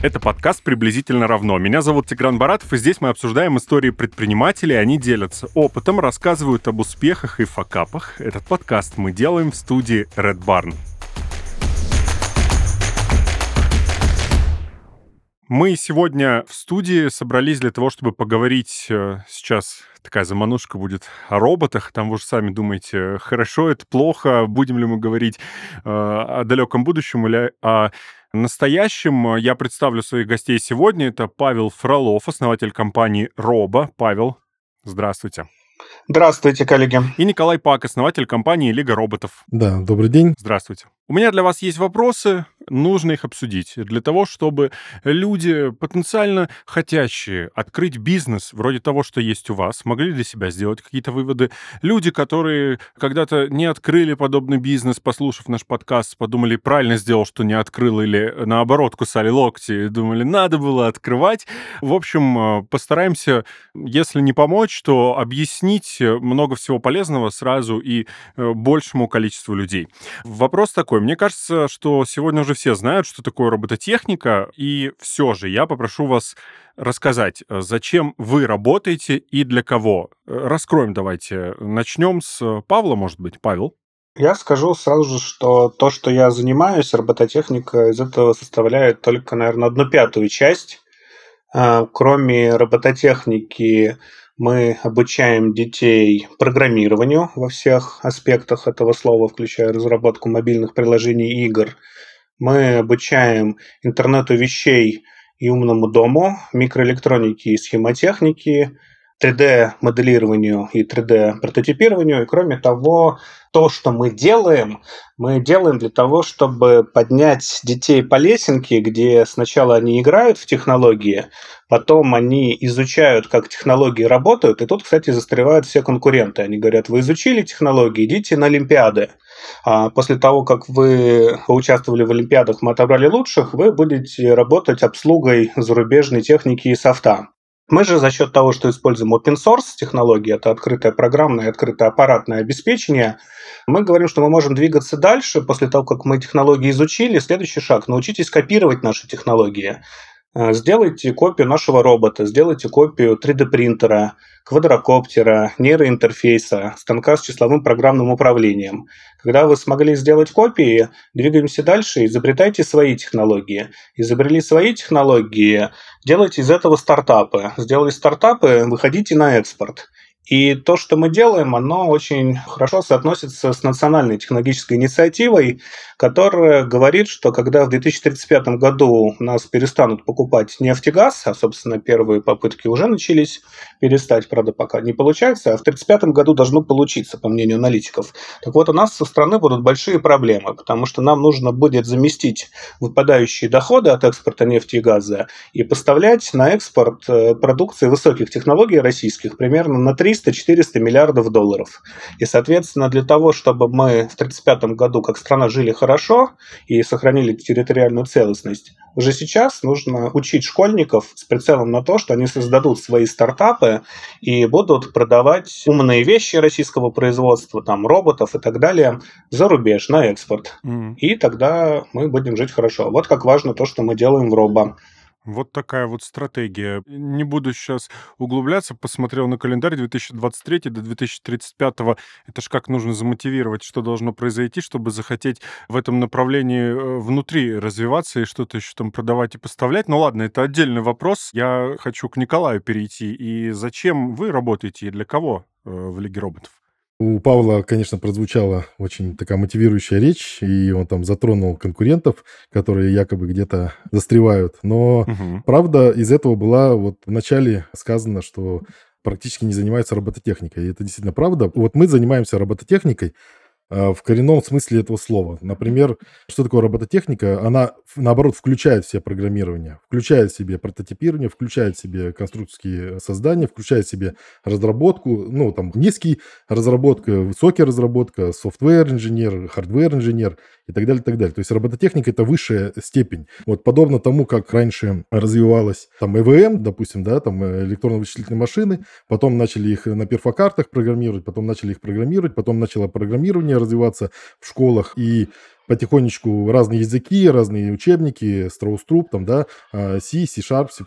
Это подкаст «Приблизительно равно». Меня зовут Тигран Баратов, и здесь мы обсуждаем истории предпринимателей. Они делятся опытом, рассказывают об успехах и факапах. Этот подкаст мы делаем в студии Red Barn. Мы сегодня в студии собрались для того, чтобы поговорить э, сейчас такая заманушка будет о роботах. Там вы уже сами думаете, хорошо это, плохо, будем ли мы говорить э, о далеком будущем или о настоящем. Я представлю своих гостей сегодня. Это Павел Фролов, основатель компании Робо. Павел, здравствуйте. Здравствуйте, коллеги. И Николай Пак, основатель компании Лига роботов. Да, добрый день. Здравствуйте. У меня для вас есть вопросы, нужно их обсудить для того, чтобы люди, потенциально хотящие открыть бизнес вроде того, что есть у вас, могли для себя сделать какие-то выводы. Люди, которые когда-то не открыли подобный бизнес, послушав наш подкаст, подумали, правильно сделал, что не открыл, или наоборот, кусали локти и думали, надо было открывать. В общем, э, постараемся, если не помочь, то объяснить много всего полезного сразу и э, большему количеству людей. Вопрос такой, такой. Мне кажется, что сегодня уже все знают, что такое робототехника, и все же я попрошу вас рассказать, э, зачем вы работаете и для кого. Э, раскроем давайте. Начнем с Павла, может быть. Павел. Я скажу сразу же, что то, что я занимаюсь, робототехника из этого составляет только, наверное, одну пятую часть. А, кроме робототехники, мы обучаем детей программированию во всех аспектах этого слова, включая разработку мобильных приложений и игр. Мы обучаем интернету вещей и умному дому, микроэлектронике и схемотехнике, 3D-моделированию и 3D-прототипированию. И кроме того, то, что мы делаем, мы делаем для того, чтобы поднять детей по лесенке, где сначала они играют в технологии, потом они изучают, как технологии работают, и тут, кстати, застревают все конкуренты. Они говорят, вы изучили технологии, идите на Олимпиады. А после того, как вы поучаствовали в Олимпиадах, мы отобрали лучших, вы будете работать обслугой зарубежной техники и софта. Мы же за счет того, что используем open source технологии, это открытое программное открытое аппаратное обеспечение, мы говорим, что мы можем двигаться дальше после того, как мы технологии изучили. Следующий шаг – научитесь копировать наши технологии. Э, сделайте копию нашего робота, сделайте копию 3D-принтера, квадрокоптера, нейроинтерфейса, станка с числовым программным управлением. Когда вы смогли сделать копии, двигаемся дальше, изобретайте свои технологии. Изобрели свои технологии, делайте из этого стартапы. Сделали стартапы, выходите на экспорт. И то, что мы делаем, оно очень хорошо соотносится с национальной технологической инициативой, которая говорит, что когда в 2035 году нас перестанут покупать нефть и газ, а, собственно, первые попытки уже начались перестать, правда, пока не получается, а в 2035 году должно получиться, по мнению аналитиков. Так вот, у нас со стороны будут большие проблемы, потому что нам нужно будет заместить выпадающие доходы от экспорта нефти и газа и поставлять на экспорт э, продукции высоких технологий российских примерно на 300 300-400 миллиардов долларов. И, соответственно, для того, чтобы мы в 1935 году как страна жили хорошо и сохранили территориальную целостность, уже сейчас нужно учить школьников с прицелом на то, что они создадут свои стартапы и будут продавать умные вещи российского производства, там роботов и так далее, за рубеж, на экспорт. Mm. И тогда мы будем жить хорошо. Вот как важно то, что мы делаем в Робо. Вот такая вот стратегия. Не буду сейчас углубляться. Посмотрел на календарь 2023 до 2035. Это ж как нужно замотивировать, что должно произойти, чтобы захотеть в этом направлении э, внутри развиваться и что-то еще там продавать и поставлять. Ну ладно, это отдельный вопрос. Я хочу к Николаю перейти. И зачем вы работаете и для кого э, в Лиге роботов? У Павла, конечно, прозвучала очень такая мотивирующая речь, и он там затронул конкурентов, которые якобы где-то застревают. Но угу. правда из этого была вот вначале сказано, что практически не занимаются робототехникой. И это действительно правда. Вот мы занимаемся робототехникой, в коренном смысле этого слова. Например, что такое робототехника? Она, наоборот, включает все программирование, включает в себе прототипирование, включает в себе конструкторские создания, включает в себе разработку, ну, там, низкий разработка, высокий разработка, software-инженер, hardware-инженер и так далее, и так далее. То есть робототехника – это высшая степень. Вот подобно тому, как раньше развивалась там ЭВМ, допустим, да, там э, электронно-вычислительные машины, потом начали их на перфокартах программировать, потом начали их программировать, потом начало программирование развиваться в школах, и потихонечку разные языки, разные учебники, Страус-Труп, там, да, а, C, C-Sharp, C++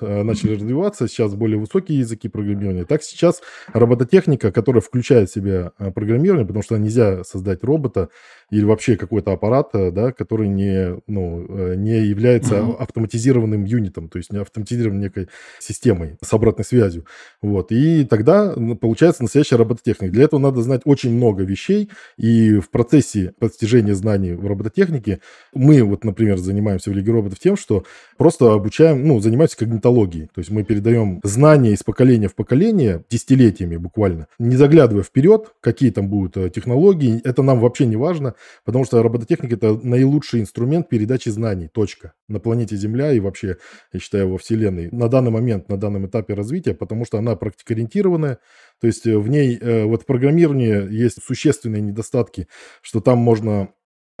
а, начали развиваться, сейчас более высокие языки программирования. Так сейчас робототехника, которая включает в себя а, программирование, потому что нельзя создать робота или вообще какой-то аппарат, да, который не, ну, не является mm-hmm. автоматизированным юнитом, то есть не автоматизированной некой системой с обратной связью. Вот. И тогда получается настоящая робототехника. Для этого надо знать очень много вещей, и в процессе постижения знаний в робототехнике мы, вот, например, занимаемся в Лиге роботов тем, что просто обучаем, ну, занимаемся когнитологией. То есть мы передаем знания из поколения в поколение десятилетиями буквально, не заглядывая вперед, какие там будут э, технологии, это нам вообще не важно, потому что робототехника – это наилучший инструмент передачи знаний, точка, на планете Земля и вообще, я считаю, во Вселенной. На данный момент, на данном этапе развития, потому что она практикоориентированная, то есть э, в ней, э, вот в программировании есть существенные недостатки, что там можно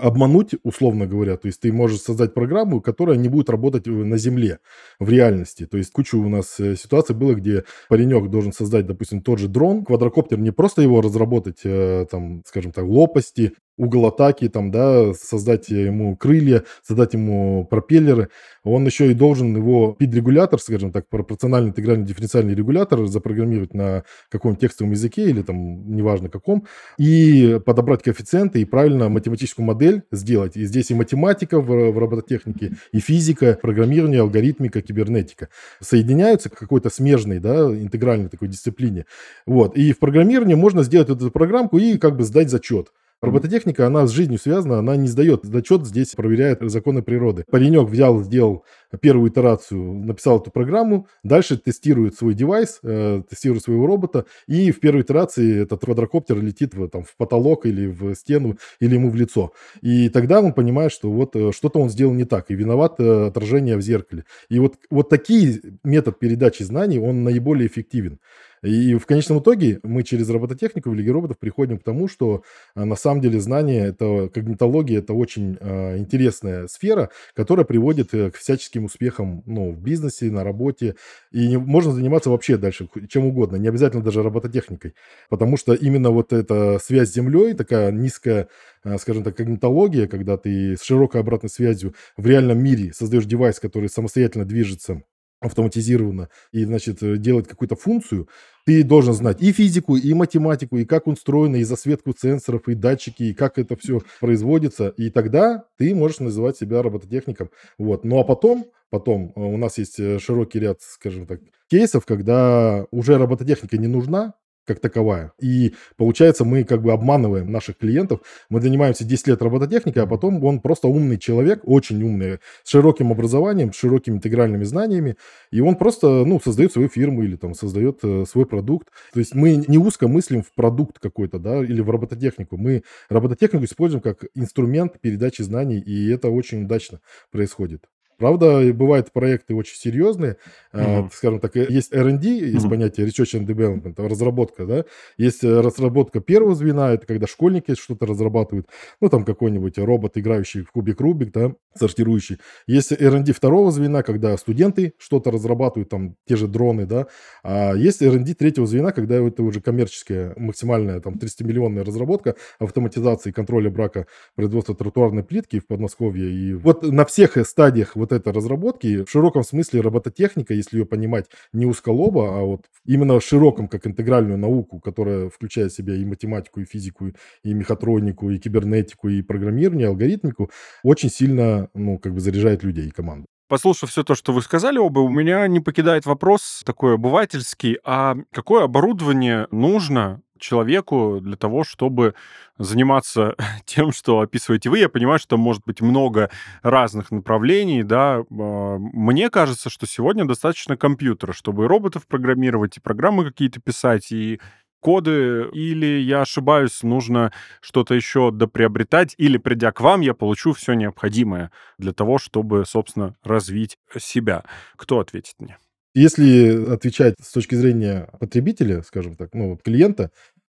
обмануть, условно говоря. То есть ты можешь создать программу, которая не будет работать на Земле в реальности. То есть куча у нас э, ситуаций было, где паренек должен создать, допустим, тот же дрон, квадрокоптер, не просто его разработать, там, скажем так, лопасти, угол атаки, там, да, создать ему крылья, создать ему пропеллеры. Он еще и должен его пид-регулятор, скажем так, пропорциональный интегральный дифференциальный регулятор запрограммировать на каком-нибудь текстовом языке или там неважно каком, и подобрать коэффициенты и правильно математическую модель сделать. И здесь и математика в, в робототехнике, и физика, программирование, алгоритмика, кибернетика соединяются к какой-то смежной, да, интегральной такой дисциплине. Вот. И в программировании можно сделать эту программку и как бы сдать зачет. Робототехника, она с жизнью связана, она не сдает зачет, здесь проверяет законы природы. Паренек взял, сделал первую итерацию, написал эту программу, дальше тестирует свой девайс, э, тестирует своего робота, и в первой итерации этот квадрокоптер летит в, там, в потолок или в стену, или ему в лицо. И тогда он понимает, что вот э, что-то он сделал не так, и виноват э, отражение в зеркале. И вот, вот такие метод передачи знаний, он наиболее эффективен. И в конечном итоге мы через робототехнику в Лиге роботов приходим к тому, что а, на самом деле знание, это когнитология, это очень э, интересная сфера, которая приводит э, к всяческим успехам ну, в бизнесе, на работе. И можно заниматься вообще дальше чем угодно, не обязательно даже робототехникой. Потому что именно вот эта связь с Землей, такая низкая, э, скажем так, когнитология, когда ты с широкой обратной связью в реальном мире создаешь девайс, который самостоятельно движется автоматизированно и, значит, э, делать какую-то функцию, ты должен знать и физику, и математику, и как устроено, и засветку сенсоров, и датчики, и как это все производится. И тогда ты можешь называть себя робототехником. Вот. Ну а потом, потом э, у нас есть э, широкий ряд, скажем так, кейсов, когда уже робототехника не нужна, как таковая. И получается, мы как бы обманываем наших клиентов. Мы занимаемся 10 лет робототехникой, а потом он просто умный человек, очень умный, с широким образованием, с широкими интегральными знаниями. И он просто, ну, создает свою фирму или там создает э, свой продукт. То есть мы не узко мыслим в продукт какой-то, да, или в робототехнику. Мы робототехнику используем как инструмент передачи знаний, и это очень удачно происходит. Правда, бывают проекты очень серьезные, mm-hmm. скажем так, есть R&D, есть mm-hmm. понятие Research and Development, разработка, да, есть э, разработка первого звена, это когда школьники что-то разрабатывают, ну, там какой-нибудь робот, играющий в кубик Рубик, да, сортирующий. Есть R&D второго звена, когда студенты что-то разрабатывают, там, те же дроны, да, а есть R&D третьего звена, когда это уже коммерческая, максимальная, там, 300-миллионная разработка автоматизации контроля брака производства тротуарной плитки в Подмосковье. И вот на всех стадиях вот вот этой разработки, в широком смысле робототехника, если ее понимать не узколоба, а вот именно в широком, как интегральную науку, которая включает в себя и математику, и физику, и мехатронику, и кибернетику, и программирование, алгоритмику, очень сильно, ну, как бы заряжает людей и команду. Послушав все то, что вы сказали оба, у меня не покидает вопрос такой обывательский, а какое оборудование нужно человеку для того, чтобы заниматься тем, что описываете вы. Я понимаю, что может быть много разных направлений, да. А, мне кажется, что сегодня достаточно компьютера, чтобы и роботов программировать, и программы какие-то писать, и коды, или я ошибаюсь, нужно что-то еще доприобретать, или придя к вам, я получу все необходимое для того, чтобы, собственно, развить себя. Кто ответит мне? Если отвечать с точки зрения потребителя, скажем так, ну, клиента,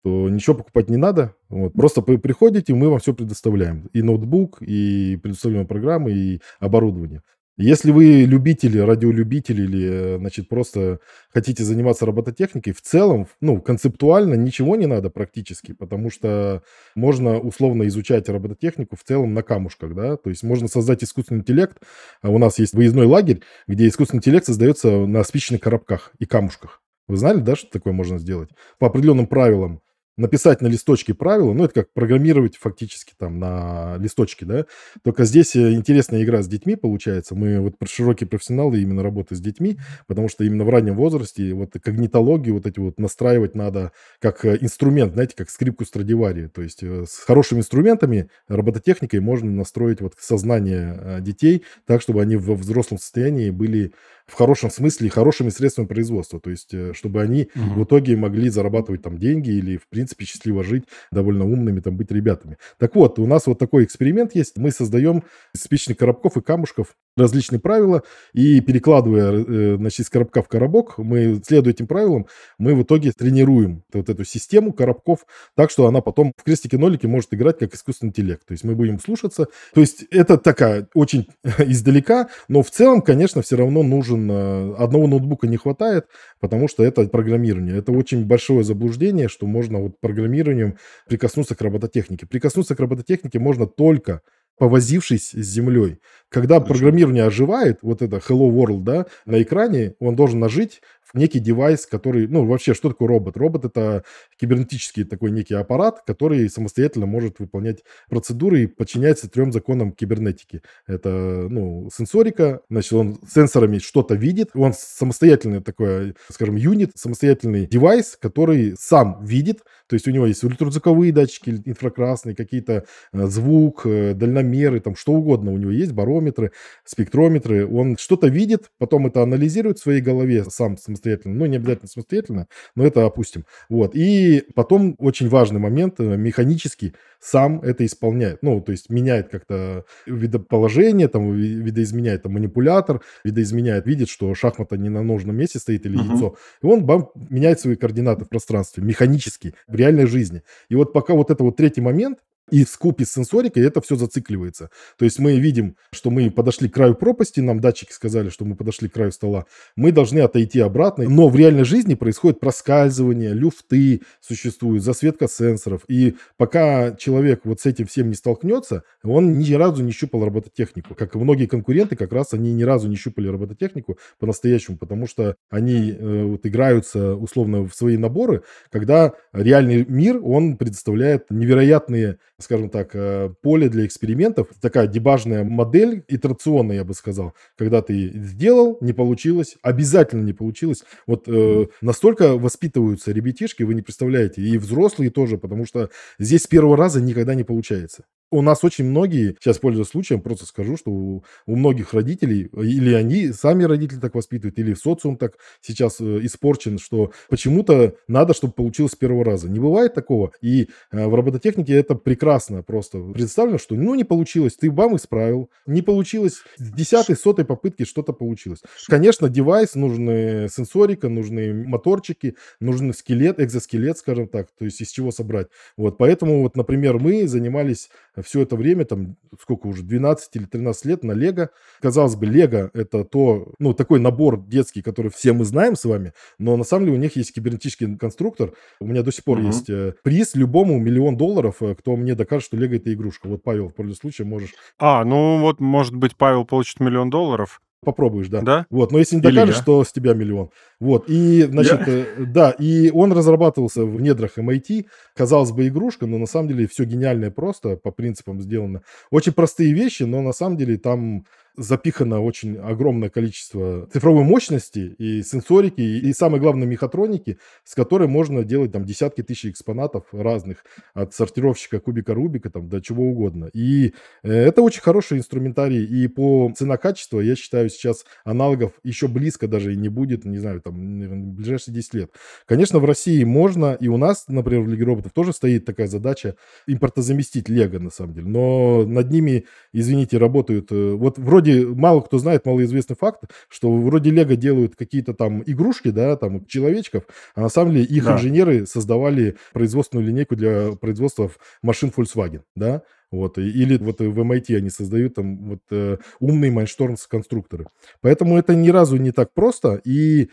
то ничего покупать не надо. Вот. Просто вы приходите, мы вам все предоставляем. И ноутбук, и предоставляем программы, и оборудование. Если вы любители, радиолюбитель или, значит, просто хотите заниматься робототехникой, в целом, ну, концептуально ничего не надо практически, потому что можно условно изучать робототехнику в целом на камушках, да, то есть можно создать искусственный интеллект. А у нас есть выездной лагерь, где искусственный интеллект создается на спичечных коробках и камушках. Вы знали, да, что такое можно сделать? По определенным правилам написать на листочке правила, ну, это как программировать фактически там на листочке, да, только здесь э, интересная игра с детьми получается. Мы вот широкие профессионалы именно работы с детьми, потому что именно в раннем возрасте вот когнитологию вот эти вот настраивать надо как э, инструмент, знаете, как скрипку Страдивари, то есть э, с хорошими инструментами, робототехникой можно настроить вот сознание детей так, чтобы они во взрослом состоянии были в хорошем смысле хорошими средствами производства, то есть чтобы они угу. в итоге могли зарабатывать там деньги или в принципе принципе, счастливо жить, довольно умными там быть ребятами. Так вот, у нас вот такой эксперимент есть. Мы создаем из спичечных коробков и камушков различные правила, и перекладывая, э, значит, из коробка в коробок, мы, следуя этим правилам, мы в итоге тренируем вот эту систему коробков так, что она потом в крестике-нолике может играть как искусственный интеллект. То есть мы будем слушаться. То есть это такая очень издалека, но в целом, конечно, все равно нужен... Э, одного ноутбука не хватает, потому что это программирование. Это очень большое заблуждение, что можно вот программированием прикоснуться к робототехнике. Прикоснуться к робототехнике можно только повозившись с землей. Когда программирование оживает, вот это Hello World, да, на экране, он должен нажить некий девайс, который, ну, вообще, что такое робот? Робот – это кибернетический такой некий аппарат, который самостоятельно может выполнять процедуры и подчиняется трем законам кибернетики. Это, ну, сенсорика, значит, он сенсорами что-то видит, он самостоятельный такой, скажем, юнит, самостоятельный девайс, который сам видит, то есть у него есть ультразвуковые датчики, инфракрасные, какие-то э, звук, э, дальномеры, там что угодно. У него есть барометры, спектрометры. Он что-то видит, потом это анализирует в своей голове сам самостоятельно. Ну, не обязательно самостоятельно, но это опустим. Вот. И потом очень важный момент, э, механически сам это исполняет. Ну, то есть меняет как-то видоположение, там, видоизменяет там, манипулятор, видоизменяет, видит, что шахмата не на нужном месте стоит или uh-huh. яйцо. И он бам, меняет свои координаты в пространстве механически, в реальной жизни. И вот пока вот это вот третий момент, и в купе с сенсорикой это все зацикливается. То есть мы видим, что мы подошли к краю пропасти, нам датчики сказали, что мы подошли к краю стола. Мы должны отойти обратно. Но в реальной жизни происходит проскальзывание, люфты существуют, засветка сенсоров. И пока человек вот с этим всем не столкнется, он ни разу не щупал робототехнику. Как и многие конкуренты, как раз они ни разу не щупали робототехнику по-настоящему, потому что они э, вот играются условно в свои наборы, когда реальный мир, он предоставляет невероятные скажем так, э, поле для экспериментов. Такая дебажная модель, итерационная, я бы сказал. Когда ты сделал, не получилось, обязательно не получилось. Вот э, настолько воспитываются ребятишки, вы не представляете, и взрослые тоже, потому что здесь с первого раза никогда не получается у нас очень многие, сейчас пользуясь случаем, просто скажу, что у, у многих родителей, или они сами родители так воспитывают, или социум так сейчас э, испорчен, что почему-то надо, чтобы получилось с первого раза. Не бывает такого. И э, в робототехнике это прекрасно просто представлено, что ну не получилось, ты бам исправил, не получилось, с десятой, сотой попытки что-то получилось. Конечно, девайс, нужны сенсорика, нужны моторчики, нужен скелет, экзоскелет, скажем так, то есть из чего собрать. Вот, поэтому вот, например, мы занимались все это время, там, сколько уже, 12 или 13 лет на Лего. Казалось бы, Лего — это то, ну, такой набор детский, который все мы знаем с вами, но на самом деле у них есть кибернетический конструктор. У меня до сих пор uh-huh. есть э, приз любому миллион долларов, э, кто мне докажет, что Лего — это игрушка. Вот, Павел, в пользу случая можешь... А, ну вот, может быть, Павел получит миллион долларов, попробуешь, да. Да? Вот, но если не докажешь, то с тебя миллион. Вот, и, значит, я... Э, да, и он разрабатывался в недрах MIT. Казалось бы, игрушка, но на самом деле все гениальное просто, по принципам сделано. Очень простые вещи, но на самом деле там запихано очень огромное количество цифровой мощности и сенсорики, и, самое главное, мехатроники, с которой можно делать там десятки тысяч экспонатов разных, от сортировщика кубика Рубика там до чего угодно. И э, это очень хороший инструментарий, и по цена-качество, я считаю, сейчас аналогов еще близко даже и не будет, не знаю, там, в ближайшие 10 лет. Конечно, в России можно, и у нас, например, в Лиге роботов тоже стоит такая задача импортозаместить Лего, на самом деле, но над ними, извините, работают, э, вот вроде вроде мало кто знает, малоизвестный факт, что вроде Лего делают какие-то там игрушки, да, там человечков, а на самом деле их да. инженеры создавали производственную линейку для производства машин Volkswagen, да, вот, или вот в MIT они создают там вот э, умные Майнштормс конструкторы. Поэтому это ни разу не так просто, и,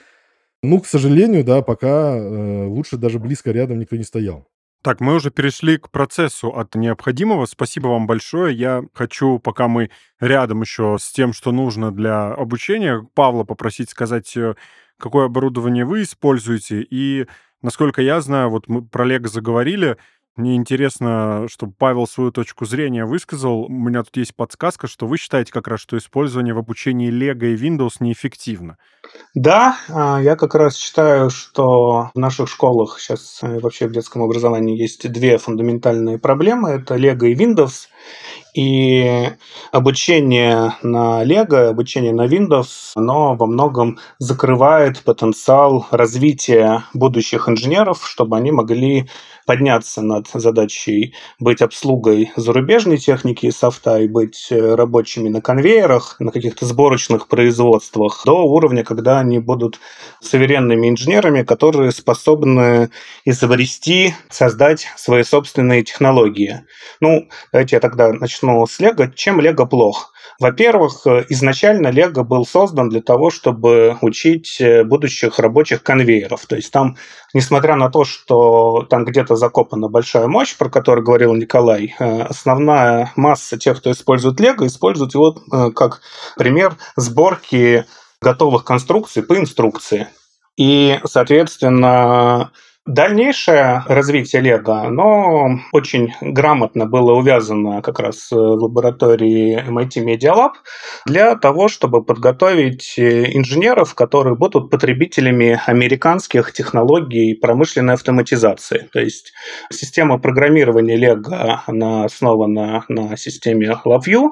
ну, к сожалению, да, пока э, лучше даже близко рядом никто не стоял. Так, мы уже перешли к процессу от необходимого. Спасибо вам большое. Я хочу, пока мы рядом еще с тем, что нужно для обучения, Павла попросить сказать, э, какое оборудование вы используете. И, насколько я знаю, вот мы про Лего заговорили, мне интересно, чтобы Павел свою точку зрения высказал. У меня тут есть подсказка, что вы считаете как раз, что использование в обучении Lego и Windows неэффективно. Да, а, я как раз считаю, что в наших школах сейчас э, вообще в детском образовании есть две фундаментальные проблемы. Это Lego и Windows. И обучение на Lego, обучение на Windows, оно во многом закрывает потенциал развития будущих инженеров, чтобы они могли подняться над задачей быть обслугой зарубежной техники и софта и быть э, рабочими на конвейерах, на каких-то сборочных производствах, до уровня, когда они будут суверенными инженерами, которые способны изобрести, создать свои собственные технологии. Ну, давайте я тогда начну с Лего. Чем Лего плох? Во-первых, э, изначально Лего был создан для того, чтобы учить э, будущих рабочих конвейеров. То есть там, несмотря на то, что там где-то закопана большая мощь, про которую говорил Николай, э, основная масса тех, кто использует Лего, используют его как пример сборки готовых конструкций по инструкции. И, соответственно, Дальнейшее развитие Лего, оно очень грамотно было увязано как раз в лаборатории MIT Media Lab для того, чтобы подготовить инженеров, которые будут потребителями американских технологий промышленной автоматизации. То есть система программирования Лего она основана на системе LabVIEW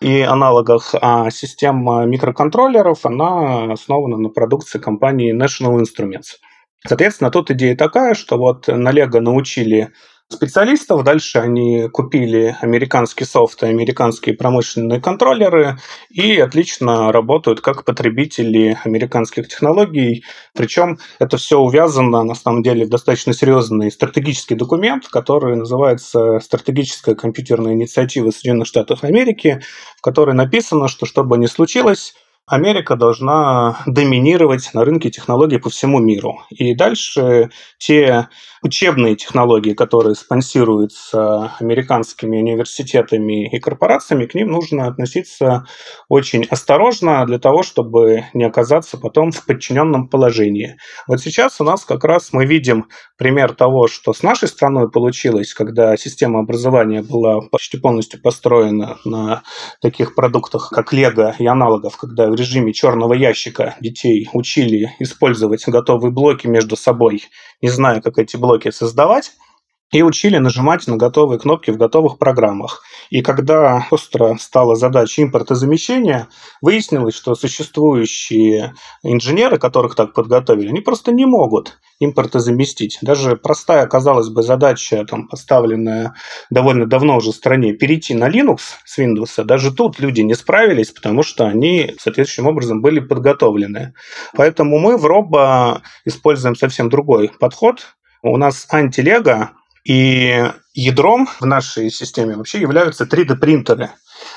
и аналогах, а система микроконтроллеров она основана на продукции компании National Instruments. Соответственно, тут идея такая, что вот на Лего научили специалистов, дальше они купили американский софт и американские промышленные контроллеры и отлично работают как потребители американских технологий. Причем это все увязано на самом деле в достаточно серьезный стратегический документ, который называется «Стратегическая компьютерная инициатива Соединенных Штатов Америки», в которой написано, что что бы ни случилось, Америка должна доминировать на рынке технологий по всему миру. И дальше те учебные технологии, которые спонсируются американскими университетами и корпорациями, к ним нужно относиться очень осторожно для того, чтобы не оказаться потом в подчиненном положении. Вот сейчас у нас как раз мы видим пример того, что с нашей страной получилось, когда система образования была почти полностью построена на таких продуктах, как Лего и аналогов, когда в режиме черного ящика детей учили использовать готовые блоки между собой, не зная, как эти блоки создавать, и учили нажимать на готовые кнопки в готовых программах. И когда остро стала задача импортозамещения, выяснилось, что существующие инженеры, которых так подготовили, они просто не могут импортозаместить. Даже простая, казалось бы, задача, там, поставленная довольно давно уже в стране, перейти на Linux с Windows, даже тут люди не справились, потому что они соответствующим образом были подготовлены. Поэтому мы в Робо используем совсем другой подход. У нас антилего и ядром в нашей системе вообще являются 3D-принтеры.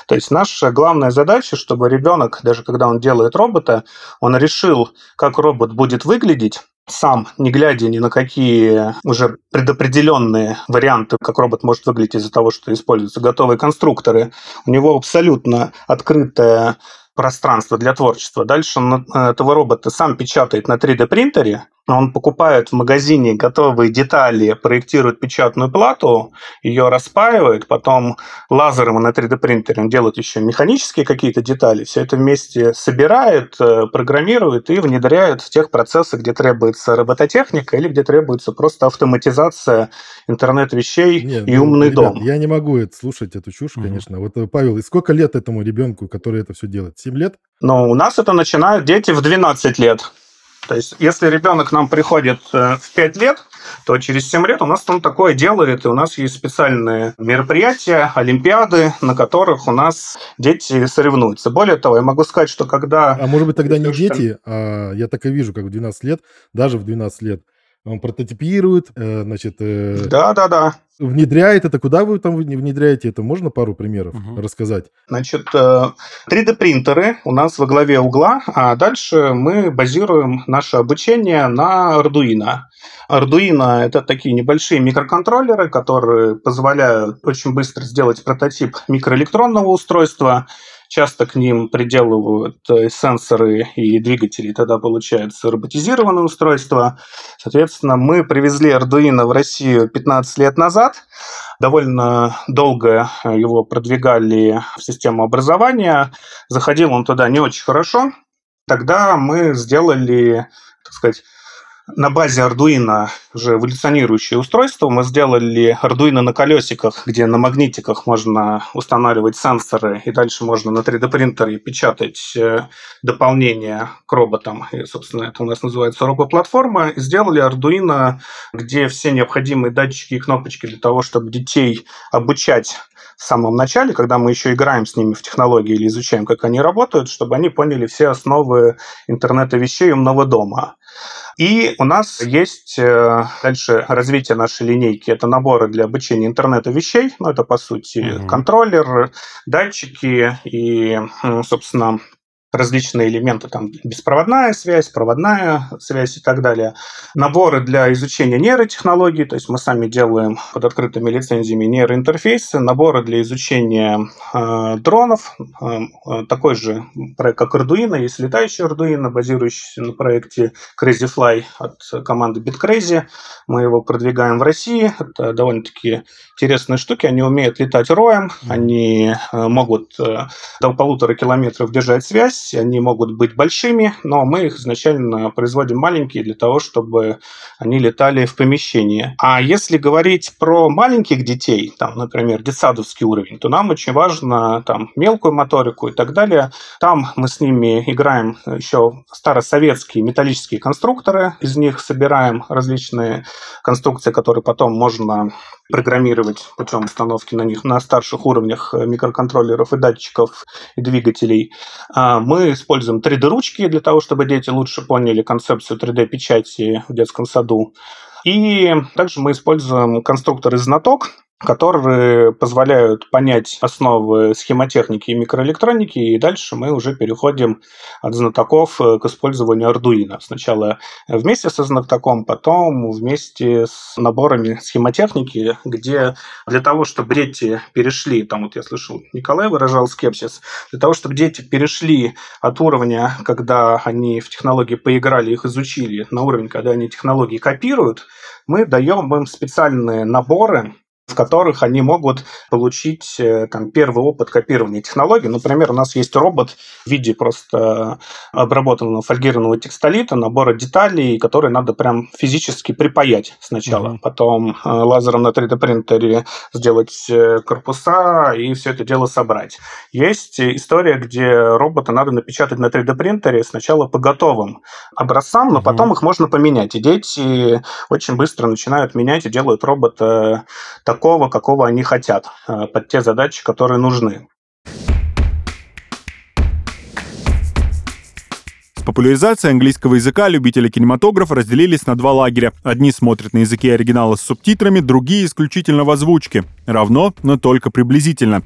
То есть наша главная задача, чтобы ребенок, даже когда он делает робота, он решил, как робот будет выглядеть, сам, не глядя ни на какие уже предопределенные варианты, как робот может выглядеть из-за того, что используются готовые конструкторы, у него абсолютно открытая пространство для творчества. Дальше он э, этого робота сам печатает на 3D принтере, он покупает в магазине готовые детали, проектирует печатную плату, ее распаивает, потом лазером на 3D принтере он делает еще механические какие-то детали, все это вместе собирает, э, программирует и внедряет в тех процессах, где требуется робототехника или где требуется просто автоматизация интернет вещей Нет, и ну, умный ребят, дом. Я не могу это слушать эту чушь, конечно. Вот э, Павел, и сколько лет этому ребенку, который это все делает? 7 лет? Ну, у нас это начинают дети в 12 лет. То есть, если ребенок к нам приходит э, в 5 лет, то через 7 лет у нас там такое делает, и у нас есть специальные мероприятия, олимпиады, на которых у нас дети соревнуются. Более того, я могу сказать, что когда... А может быть тогда не дети, а я так и вижу, как в 12 лет, даже в 12 лет, он прототипирует, э, значит... Э, да, да, да. Внедряет это. Куда вы там внедряете это? Можно пару примеров угу. рассказать? Значит, 3D-принтеры э, у нас во главе угла, а дальше мы базируем наше обучение на Arduino. Arduino – это такие небольшие микроконтроллеры, которые позволяют очень быстро сделать прототип микроэлектронного устройства, часто к ним приделывают э, сенсоры и двигатели, тогда получается роботизированное устройство. Соответственно, мы привезли Arduino в Россию 15 лет назад, довольно долго его продвигали в систему образования, заходил он туда не очень хорошо. Тогда мы сделали, так сказать, на базе Arduino уже эволюционирующее устройство. Мы сделали Arduino на колесиках, где на магнитиках можно устанавливать сенсоры, и дальше можно на 3D-принтере печатать э, дополнение к роботам. И, собственно, это у нас называется робоплатформа. И сделали Arduino, где все необходимые датчики и кнопочки для того, чтобы детей обучать в самом начале, когда мы еще играем с ними в технологии или изучаем, как они работают, чтобы они поняли все основы интернета вещей умного дома. И у нас есть э, дальше развитие нашей линейки. Это наборы для обучения интернета вещей. Ну, это, по сути, mm-hmm. контроллер, датчики и, собственно, различные элементы, там беспроводная связь, проводная связь и так далее. Наборы для изучения нейротехнологий, то есть мы сами делаем под открытыми лицензиями нейроинтерфейсы, наборы для изучения э, дронов, э, такой же проект, как Arduino, есть летающий Arduino, базирующийся на проекте CrazyFly от команды BitCrazy. Мы его продвигаем в России. Это довольно-таки интересные штуки. Они умеют летать роем, они э, могут э, до полутора километров держать связь, есть они могут быть большими, но мы их изначально производим маленькие для того, чтобы они летали в помещении. А если говорить про маленьких детей, там, например, детсадовский уровень, то нам очень важно там мелкую моторику и так далее. Там мы с ними играем еще старосоветские металлические конструкторы, из них собираем различные конструкции, которые потом можно программировать путем установки на них на старших уровнях микроконтроллеров и датчиков и двигателей. А мы используем 3D-ручки для того, чтобы дети лучше поняли концепцию 3D-печати в детском саду. И также мы используем конструктор из знаток, которые позволяют понять основы схемотехники и микроэлектроники, и дальше мы уже переходим от знатоков э, к использованию Arduino. Сначала вместе со знатоком, потом вместе с наборами схемотехники, где для того, чтобы дети перешли, там вот я слышал, Николай выражал скепсис, для того, чтобы дети перешли от уровня, когда они в технологии поиграли, их изучили, на уровень, когда они технологии копируют, мы даем им специальные наборы, в которых они могут получить э, там, первый опыт копирования технологий. Например, у нас есть робот в виде просто обработанного фольгированного текстолита, набора деталей, которые надо прям физически припаять сначала, mm-hmm. потом э, лазером на 3D принтере сделать э, корпуса и все это дело собрать. Есть история, где робота надо напечатать на 3D принтере сначала по готовым образцам, но mm-hmm. потом их можно поменять. И дети очень быстро начинают менять и делают робота такого, какого они хотят, э, под те задачи, которые нужны. С популяризацией английского языка любители кинематографа разделились на два лагеря. Одни смотрят на языке оригинала с субтитрами, другие исключительно в озвучке. Равно, но только приблизительно.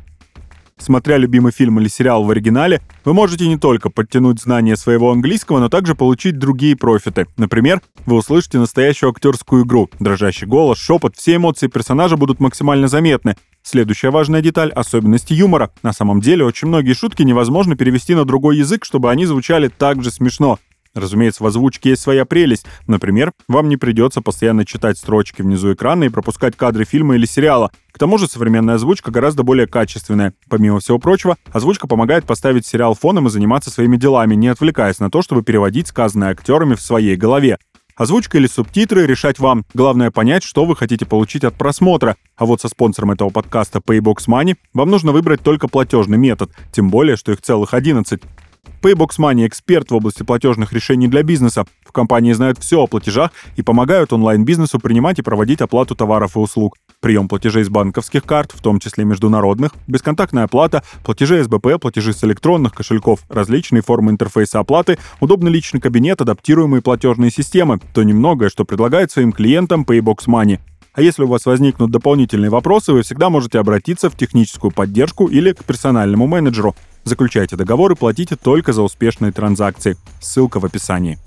Смотря любимый фильм или сериал в оригинале, вы можете не только подтянуть знания своего английского, но также получить другие профиты. Например, вы услышите настоящую актерскую игру. Дрожащий голос, шепот, все эмоции персонажа будут максимально заметны. Следующая важная деталь — особенности юмора. На самом деле, очень многие шутки невозможно перевести на другой язык, чтобы они звучали так же смешно. Разумеется, в озвучке есть своя прелесть. Например, вам не придется постоянно читать строчки внизу экрана и пропускать кадры фильма или сериала. К тому же современная озвучка гораздо более качественная. Помимо всего прочего, озвучка помогает поставить сериал фоном и заниматься своими делами, не отвлекаясь на то, чтобы переводить сказанное актерами в своей голове. Озвучка или субтитры решать вам. Главное понять, что вы хотите получить от просмотра. А вот со спонсором этого подкаста Paybox Money вам нужно выбрать только платежный метод, тем более, что их целых 11. Paybox Money – эксперт в области платежных решений для бизнеса. В компании знают все о платежах и помогают онлайн-бизнесу принимать и проводить оплату товаров и услуг. Прием платежей с банковских карт, в том числе международных, бесконтактная оплата, платежи СБП, платежи с электронных кошельков, различные формы интерфейса оплаты, удобный личный кабинет, адаптируемые платежные системы – то немногое, что предлагает своим клиентам Paybox Money. А если у вас возникнут дополнительные вопросы, вы всегда можете обратиться в техническую поддержку или к персональному менеджеру. Заключайте договор и платите только за успешные транзакции. Ссылка в описании.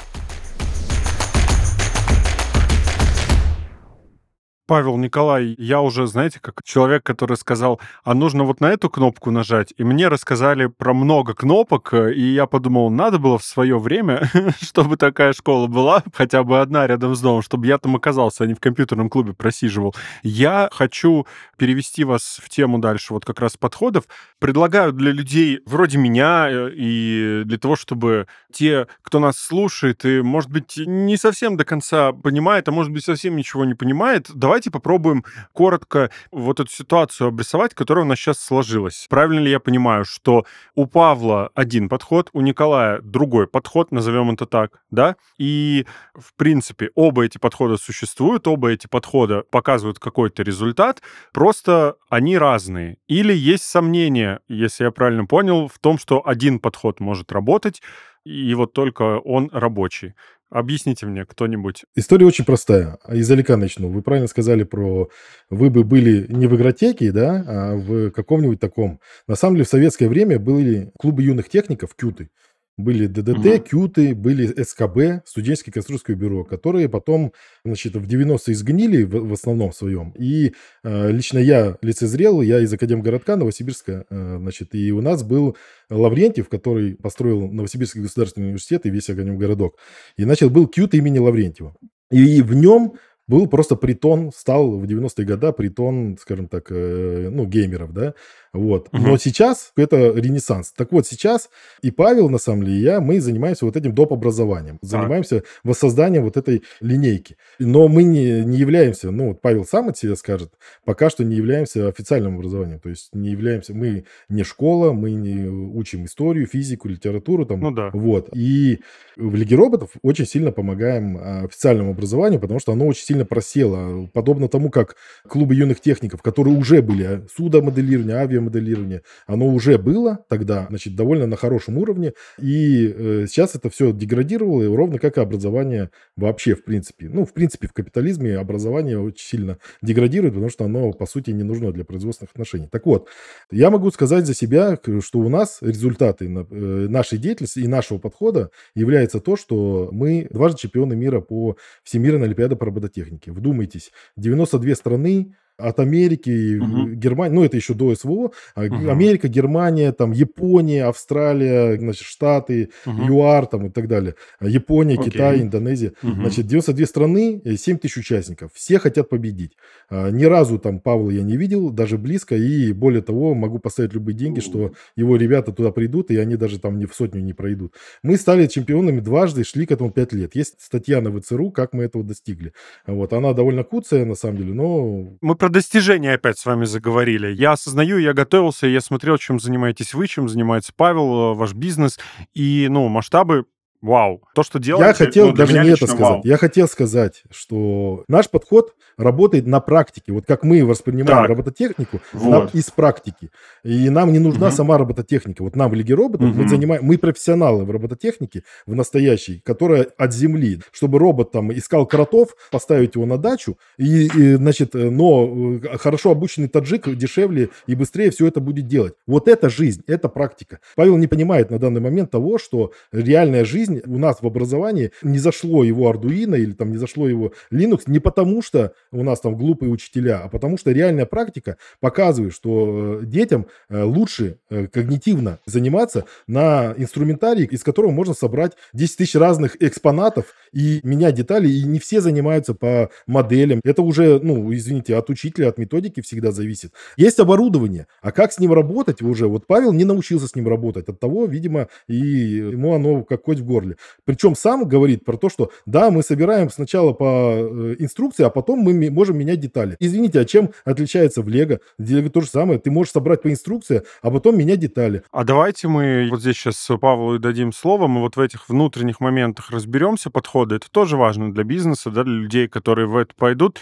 Павел, Николай, я уже, знаете, как человек, который сказал, а нужно вот на эту кнопку нажать, и мне рассказали про много кнопок, и я подумал, надо было в свое время, чтобы такая школа была, хотя бы одна рядом с домом, чтобы я там оказался, а не в компьютерном клубе просиживал. Я хочу перевести вас в тему дальше, вот как раз подходов. Предлагаю для людей вроде меня э, и для того, чтобы те, кто нас слушает и, может быть, не совсем до конца понимает, а может быть, совсем ничего не понимает, давайте давайте попробуем коротко вот эту ситуацию обрисовать, которая у нас сейчас сложилась. Правильно ли я понимаю, что у Павла один подход, у Николая другой подход, назовем это так, да? И, в принципе, оба эти подхода существуют, оба эти подхода показывают какой-то результат, просто они разные. Или есть сомнения, если я правильно понял, в том, что один подход может работать, и вот только он рабочий. Объясните мне кто-нибудь. История очень простая. Издалека начну. Вы правильно сказали про... Вы бы были не в игротеке, да, а в каком-нибудь таком... На самом деле в советское время были клубы юных техников, кюты. Были ДДТ, угу. КЮТы, были СКБ, студенческое конструкторское бюро, которые потом, значит, в 90-е изгнили в, в основном своем. И э, лично я лицезрел, я из Академгородка Новосибирска, э, значит, и у нас был Лаврентьев, который построил Новосибирский государственный университет и весь Академгородок. И, значит, был КЮТ имени Лаврентьева. И в нем был просто притон, стал в 90-е годы притон, скажем так, э, ну, геймеров, да, вот. Угу. Но сейчас это ренессанс. Так вот, сейчас и Павел, на самом деле, и я, мы занимаемся вот этим доп. образованием. Занимаемся воссозданием вот этой линейки. Но мы не, не являемся, ну, вот Павел сам от себя скажет, пока что не являемся официальным образованием. То есть не являемся, мы не школа, мы не учим историю, физику, литературу там. Ну да. Вот. И в Лиге роботов очень сильно помогаем а, официальному образованию, потому что оно очень сильно просело. Подобно тому, как клубы юных техников, которые уже были а, судомоделирование, авиа моделирование, оно уже было тогда, значит, довольно на хорошем уровне, и э, сейчас это все деградировало, и ровно как и образование вообще, в принципе. Ну, в принципе, в капитализме образование очень сильно деградирует, потому что оно, по сути, не нужно для производственных отношений. Так вот, я могу сказать за себя, что у нас результаты э, нашей деятельности и нашего подхода является то, что мы дважды чемпионы мира по Всемирной Олимпиаде по робототехнике. Вдумайтесь, 92 страны, от Америки, угу. Германии, ну это еще до СВО, угу. Америка, Германия, там Япония, Австралия, значит, Штаты, угу. ЮАР там и так далее, Япония, Окей. Китай, Индонезия, угу. значит, 92 страны, 7 тысяч участников, все хотят победить. А, ни разу там Павла я не видел, даже близко, и более того, могу поставить любые деньги, что его ребята туда придут, и они даже там не в сотню не пройдут. Мы стали чемпионами дважды, шли к этому 5 лет. Есть статья на ВЦРУ, как мы этого достигли. Вот, она довольно куцая, на самом деле, но... Мы про достижения опять с вами заговорили. Я осознаю, я готовился, я смотрел, чем занимаетесь вы, чем занимается Павел, э, ваш бизнес. И, ну, масштабы Вау. То, что делаете, Я хотел ну, даже не это сказать. Вау. Я хотел сказать, что наш подход работает на практике. Вот как мы воспринимаем так. робототехнику вот. из практики. И нам не нужна угу. сама робототехника. Вот нам в Лиге роботов угу. мы занимаем, мы профессионалы в робототехнике, в настоящей, которая от земли. Чтобы робот там искал кротов, поставить его на дачу, и, и значит, но э, хорошо обученный таджик дешевле и быстрее все это будет делать. Вот это жизнь, это практика. Павел не понимает на данный момент того, что реальная жизнь жизнь у нас в образовании не зашло его Arduino или там не зашло его Linux не потому, что у нас там глупые учителя, а потому что реальная практика показывает, что э, детям э, лучше э, когнитивно заниматься на инструментарии, из которого можно собрать 10 тысяч разных экспонатов и менять детали, и не все занимаются по моделям. Это уже, ну, извините, от учителя, от методики всегда зависит. Есть оборудование, а как с ним работать уже? Вот Павел не научился с ним работать, от того, видимо, и ему оно как хоть в гору уперли. Причем сам говорит про то, что да, мы собираем сначала по э, инструкции, а потом мы можем менять детали. Извините, а чем отличается в Лего? В Лего то же самое. Ты можешь собрать по инструкции, а потом менять детали. А давайте мы вот здесь сейчас Павлу дадим слово, мы вот в этих внутренних моментах разберемся, подходы. Это тоже важно для бизнеса, да, для людей, которые в это пойдут.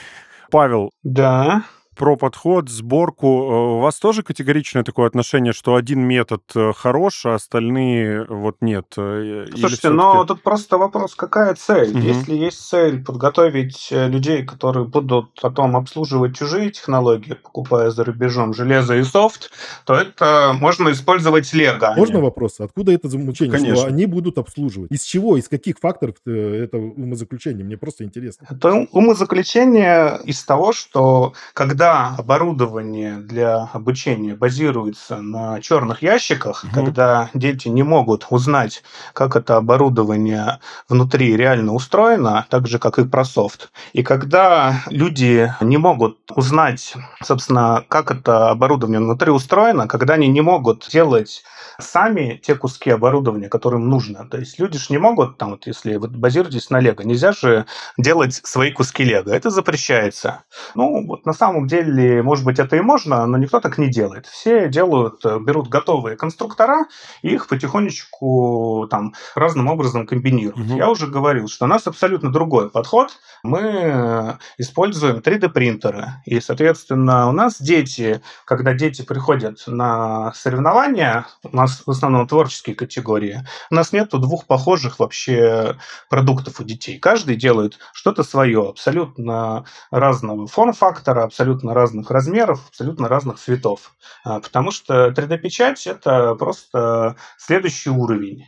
Павел. Да про подход, сборку. Э, у вас тоже категоричное такое отношение, что один метод э, хорош, а остальные вот нет? Э, Слушайте, но тут просто вопрос, какая цель? Угу. Если есть цель подготовить людей, которые будут потом обслуживать чужие технологии, покупая за рубежом железо и софт, то это можно использовать Лего. Можно вопрос? Откуда это замучение? Конечно. Что они будут обслуживать? Из чего? Из каких факторов это умозаключение? Мне просто интересно. Это умозаключение из того, что когда когда оборудование для обучения базируется на черных ящиках, угу. когда дети не могут узнать, как это оборудование внутри реально устроено, так же, как и про софт, и когда люди не могут узнать, собственно, как это оборудование внутри устроено, когда они не могут делать сами те куски оборудования, которые им нужно. То есть люди же не могут, там, вот если вы базируетесь на Лего, нельзя же делать свои куски Лего. Это запрещается. Ну, вот на самом деле, может быть, это и можно, но никто так не делает. Все делают, э, берут готовые конструктора и их потихонечку там разным образом комбинируют. Угу. Я уже говорил, что у нас абсолютно другой подход. Мы э, используем 3D-принтеры. И, соответственно, у нас дети, когда дети приходят на соревнования, у нас нас в основном творческие категории. У нас нету двух похожих вообще продуктов у детей. Каждый делает что-то свое, абсолютно разного форм-фактора, абсолютно разных размеров, абсолютно разных цветов. А, потому что 3D-печать – это просто следующий уровень.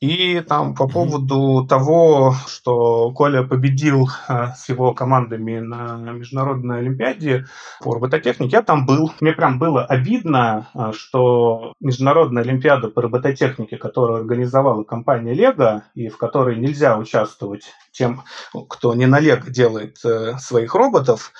И там по поводу того, что Коля победил э, с его командами на международной олимпиаде по робототехнике, я там был. Мне прям было обидно, э, что международная олимпиада по робототехнике, которую организовала компания Лего, и в которой нельзя участвовать тем, кто не на Лего делает э, своих роботов,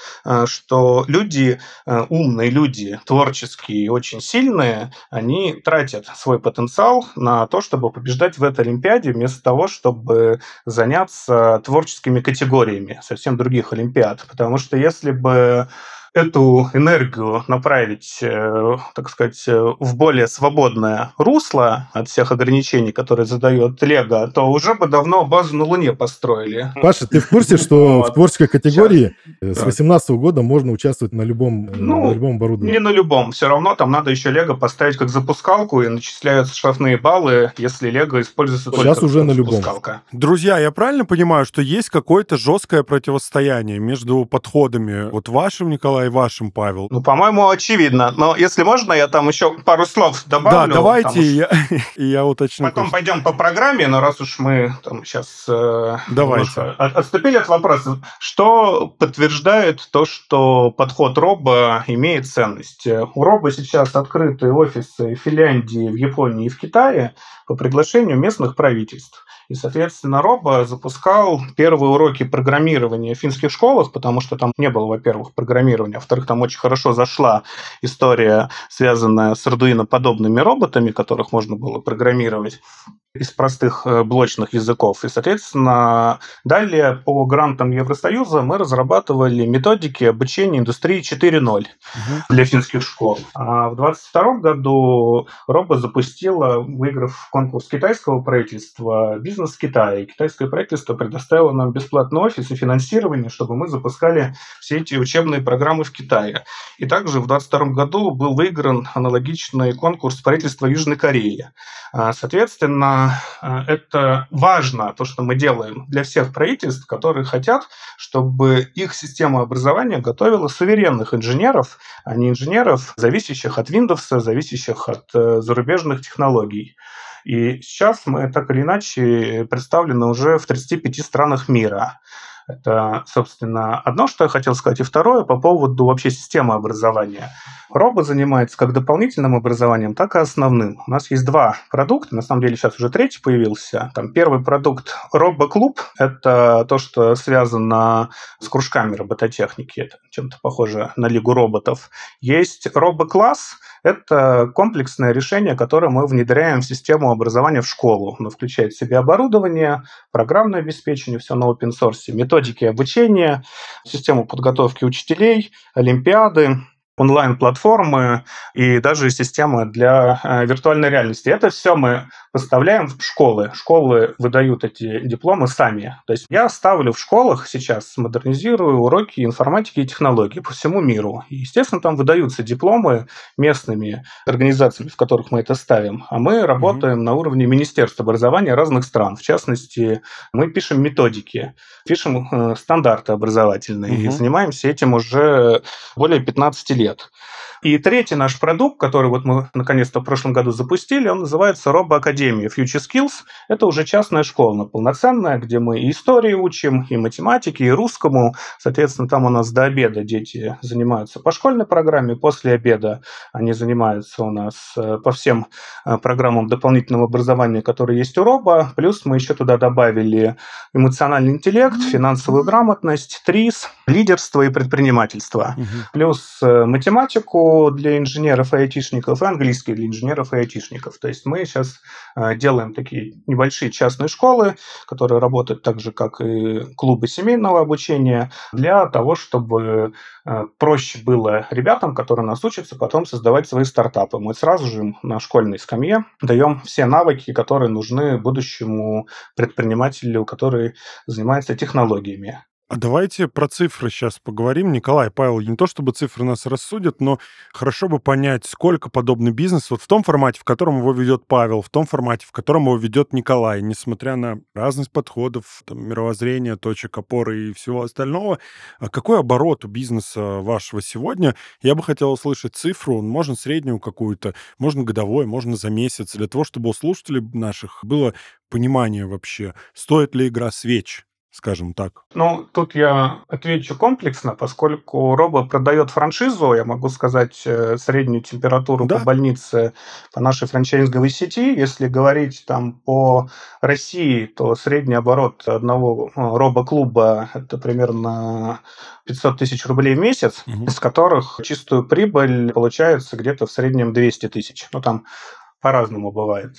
что люди, умные люди, творческие и очень сильные, они тратят свой потенциал на то, чтобы побеждать в этой Олимпиаде, вместо того, чтобы заняться творческими категориями совсем других Олимпиад. Потому что если бы эту энергию направить, э, так сказать, э, в более свободное русло от всех ограничений, которые задает Лего, то уже бы давно базу на Луне построили. Паша, ты в курсе, что в творческой категории Сейчас. с 18 года можно участвовать на любом, ну, на любом оборудовании? Не на любом. Все равно там надо еще Лего поставить как запускалку и начисляются штрафные баллы, если Лего используется только Сейчас уже на любом. Друзья, я правильно понимаю, что есть какое-то жесткое противостояние между подходами вот вашим, Николай, и вашим, Павел? Ну, по-моему, очевидно. Но если можно, я там еще пару слов добавлю. Да, давайте, я, я уточню. Потом пойдем по программе, но раз уж мы там сейчас э, давайте. отступили от вопроса, что подтверждает то, что подход Роба имеет ценность? У Роба сейчас открыты офисы в Финляндии, в Японии и в Китае по приглашению местных правительств. И, соответственно, Роба запускал первые уроки программирования в финских школах, потому что там не было, во-первых, программирования, а во-вторых, там очень хорошо зашла история, связанная с Arduino-подобными роботами, которых можно было программировать из простых э, блочных языков. И, соответственно, далее по грантам Евросоюза мы разрабатывали методики обучения индустрии 4.0 угу. для финских школ. А в 2022 году Роба запустила, выиграв конкурс китайского правительства, бизнес в Китае. Китайское правительство предоставило нам бесплатный офис и финансирование, чтобы мы запускали все эти учебные программы в Китае. И также в 2022 году был выигран аналогичный конкурс правительства Южной Кореи. А, соответственно, это важно, то, что мы делаем для всех правительств, которые хотят, чтобы их система образования готовила суверенных инженеров, а не инженеров, зависящих от Windows, зависящих от э, зарубежных технологий. И сейчас мы так или иначе представлены уже в 35 странах мира. Это, собственно, одно, что я хотел сказать. И второе, по поводу вообще системы образования. Робот занимается как дополнительным образованием, так и основным. У нас есть два продукта, на самом деле сейчас уже третий появился. Там первый продукт Робоклуб – это то, что связано с кружками робототехники, это чем-то похоже на Лигу роботов. Есть Робокласс – это комплексное решение, которое мы внедряем в систему образования в школу. Оно включает в себя оборудование, программное обеспечение, все на open source, методики обучения, систему подготовки учителей, олимпиады, онлайн-платформы и даже системы для э, виртуальной реальности. Это все мы поставляем в школы. Школы выдают эти дипломы сами. То есть я ставлю в школах сейчас, модернизирую уроки информатики и технологий по всему миру. И, естественно, там выдаются дипломы местными организациями, в которых мы это ставим. А мы работаем mm-hmm. на уровне Министерства образования разных стран. В частности, мы пишем методики, пишем э, стандарты образовательные mm-hmm. и занимаемся этим уже более 15 лет лет. И третий наш продукт, который вот мы наконец-то в прошлом году запустили, он называется Робо Академия Future Skills. Это уже частная школа полноценная, где мы и истории учим, и математики, и русскому. Соответственно, там у нас до обеда дети занимаются по школьной программе, после обеда они занимаются у нас э, по всем э, программам дополнительного образования, которые есть у Робо. Плюс мы еще туда добавили эмоциональный интеллект, финансовую грамотность, ТРИС, лидерство и предпринимательство. Угу. Плюс э, для инженеров и айтишников и английский для инженеров и айтишников. То есть мы сейчас э, делаем такие небольшие частные школы, которые работают так же, как и клубы семейного обучения, для того, чтобы э, проще было ребятам, которые нас учатся, потом создавать свои стартапы. Мы сразу же на школьной скамье даем все навыки, которые нужны будущему предпринимателю, который занимается технологиями. А давайте про цифры сейчас поговорим. Николай, Павел, не то чтобы цифры нас рассудят, но хорошо бы понять, сколько подобный бизнес вот в том формате, в котором его ведет Павел, в том формате, в котором его ведет Николай, несмотря на разность подходов, там, мировоззрения, точек опоры и всего остального. А какой оборот у бизнеса вашего сегодня? Я бы хотел услышать цифру, можно среднюю какую-то, можно годовой, можно за месяц, для того, чтобы у слушателей наших было понимание вообще, стоит ли игра свеч скажем так? Ну, тут я отвечу комплексно, поскольку Робо продает франшизу, я могу сказать э, среднюю температуру да. по больнице по нашей франчайзинговой сети. Если говорить там по России, то средний оборот одного э, робо-клуба это примерно 500 тысяч рублей в месяц, угу. из которых чистую прибыль получается где-то в среднем 200 тысяч. Ну, там по-разному бывает.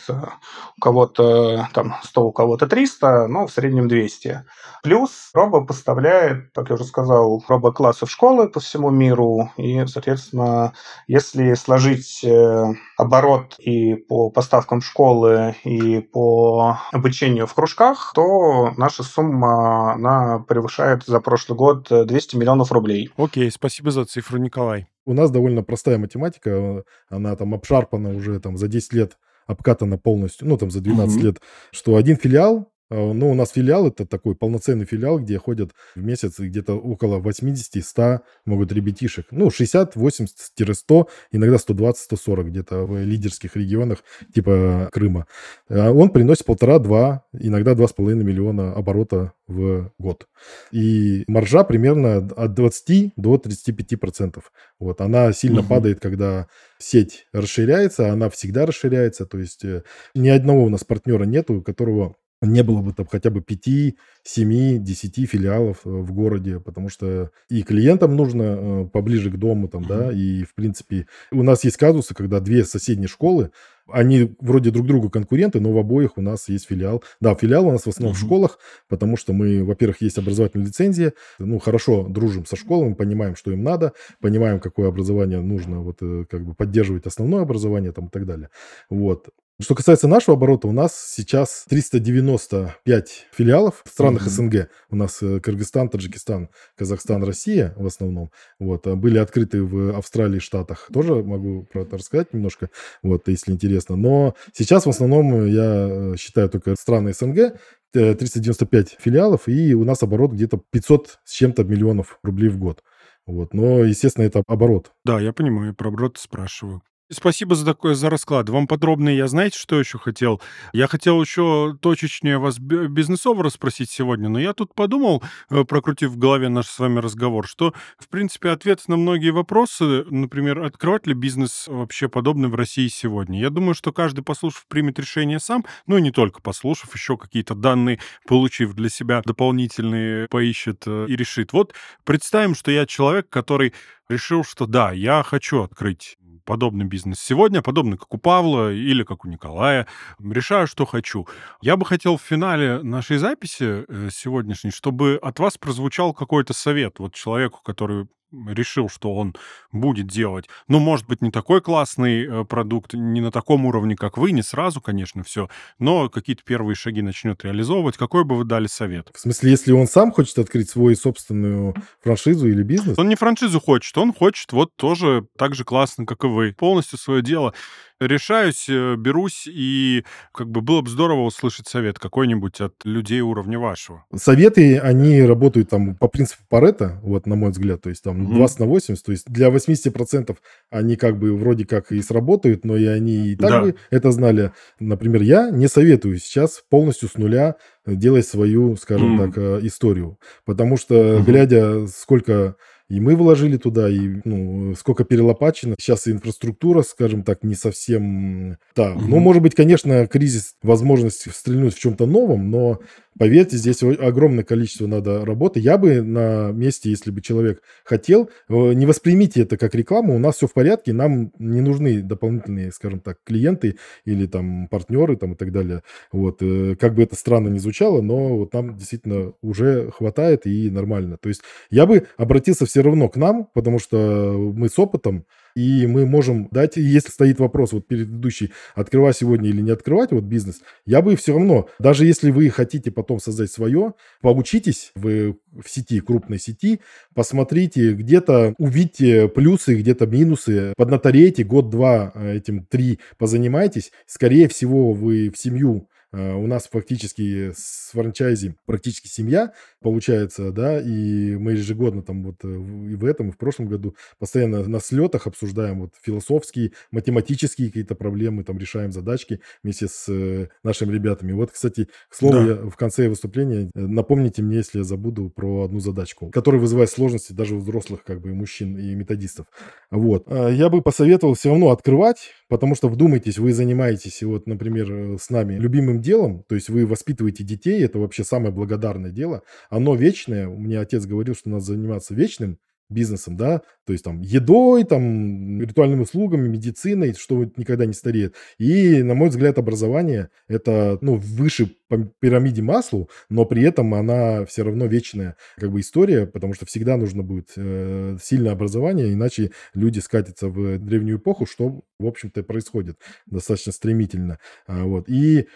У кого-то там 100, у кого-то 300, но в среднем 200. Плюс Робо поставляет, как я уже сказал, робо-классы в школы по всему миру. И, соответственно, если сложить э, оборот и по поставкам школы, и по обучению в кружках, то наша сумма она превышает за прошлый год 200 миллионов рублей. Окей, спасибо за цифру, Николай у нас довольно простая математика, она там обшарпана уже там за 10 лет, обкатана полностью, ну там за 12 угу. лет, что один филиал а, ну, у нас филиал это такой полноценный филиал, где ходят в месяц где-то около 80-100 могут ребятишек. Ну, 60, 80-100, иногда 120-140 где-то в лидерских регионах типа Крыма. А он приносит полтора-два, иногда 2,5 миллиона оборота в год. И маржа примерно от 20 до 35 процентов. Вот, она сильно угу. падает, когда сеть расширяется, она всегда расширяется. То есть э, ни одного у нас партнера нету, у которого не было бы там хотя бы 5, 7, 10 филиалов э, в городе, потому что и клиентам нужно э, поближе к дому, там, да, и, в принципе, у нас есть казусы, когда две соседние школы, они вроде друг другу конкуренты, но в обоих у нас есть филиал. Да, филиал у нас в основном uh-huh. в школах, потому что мы, во-первых, есть образовательная лицензия, ну, хорошо дружим со школами, понимаем, что им надо, понимаем, какое образование нужно, вот, э, как бы поддерживать основное образование там и так далее. Вот. Что касается нашего оборота, у нас сейчас 395 филиалов в странах mm-hmm. СНГ. У нас э, Кыргызстан, Таджикистан, Казахстан, Россия в основном. Вот. А были открыты в Австралии, Штатах. Тоже могу про это рассказать немножко, вот, если интересно. Но сейчас в основном я э, считаю только страны СНГ, 395 филиалов, и у нас оборот где-то 500 с чем-то миллионов рублей в год. Вот. Но, естественно, это оборот. Да, я понимаю, про оборот спрашиваю. Спасибо за такой за расклад. Вам подробнее я знаете, что еще хотел? Я хотел еще точечнее вас бизнесово расспросить сегодня, но я тут подумал, э, прокрутив в голове наш с вами разговор, что, в принципе, ответ на многие вопросы, например, открывать ли бизнес вообще подобный в России сегодня, я думаю, что каждый, послушав, примет решение сам, ну и не только послушав, еще какие-то данные, получив для себя дополнительные, поищет э, и решит. Вот представим, что я человек, который решил, что да, я хочу открыть подобный бизнес сегодня, подобный как у Павла или как у Николая. Решаю, что хочу. Я бы хотел в финале нашей записи э, сегодняшней, чтобы от вас прозвучал какой-то совет вот человеку, который решил, что он будет делать. Ну, может быть, не такой классный э, продукт, не на таком уровне, как вы, не сразу, конечно, все, но какие-то первые шаги начнет реализовывать. Какой бы вы дали совет? В смысле, если он сам хочет открыть свою собственную франшизу или бизнес? Он не франшизу хочет, он хочет вот тоже так же классно, как и вы. Полностью свое дело решаюсь, э, берусь, и как бы было бы здорово услышать совет какой-нибудь от людей уровня вашего. Советы, они работают там по принципу Парета, вот на мой взгляд, то есть там mm-hmm. 20 на 80, то есть для 80% они как бы вроде как и сработают, но и они и так да. бы это знали. Например, я не советую сейчас полностью с нуля делать свою, скажем mm-hmm. так, э, историю, потому что, mm-hmm. глядя, сколько и мы вложили туда, и ну, сколько перелопачено. Сейчас инфраструктура, скажем так, не совсем та. Угу. Ну, может быть, конечно, кризис, возможность стрельнуть в чем-то новом, но Поверьте, здесь огромное количество надо работы. Я бы на месте, если бы человек хотел, э, не воспримите это как рекламу, у нас все в порядке, нам не нужны дополнительные, скажем так, клиенты или там партнеры там и так далее. Вот, э, как бы это странно ни звучало, но вот нам действительно уже хватает и нормально. То есть я бы обратился все равно к нам, потому что мы с опытом, и мы можем дать, если стоит вопрос вот предыдущий, открывать сегодня или не открывать вот бизнес, я бы все равно, даже если вы хотите потом создать свое, поучитесь в, в сети, крупной сети, посмотрите, где-то увидите плюсы, где-то минусы, поднаторейте год-два э, этим, три позанимайтесь, скорее всего, вы в семью у нас фактически с франчайзи практически семья получается, да, и мы ежегодно там вот э, и в этом, и в прошлом году постоянно на слетах обсуждаем вот философские, математические какие-то проблемы, там решаем задачки вместе с э, нашими ребятами. Вот, кстати, к слову, да. я в конце выступления напомните мне, если я забуду про одну задачку, которая вызывает сложности даже у взрослых как бы мужчин и методистов. Вот. Я бы посоветовал все равно открывать, потому что вдумайтесь, вы занимаетесь, вот, например, с нами любимым делом, то есть вы воспитываете детей, это вообще самое благодарное дело, оно вечное. Меня отец говорил, что надо заниматься вечным, бизнесом, да, то есть там едой, там ритуальными услугами, медициной, что никогда не стареет. И, на мой взгляд, образование это, ну, выше по пирамиде маслу, но при этом она все равно вечная как бы история, потому что всегда нужно будет э, сильное образование, иначе люди скатятся в древнюю эпоху, что, в общем-то, происходит достаточно стремительно. А, вот. И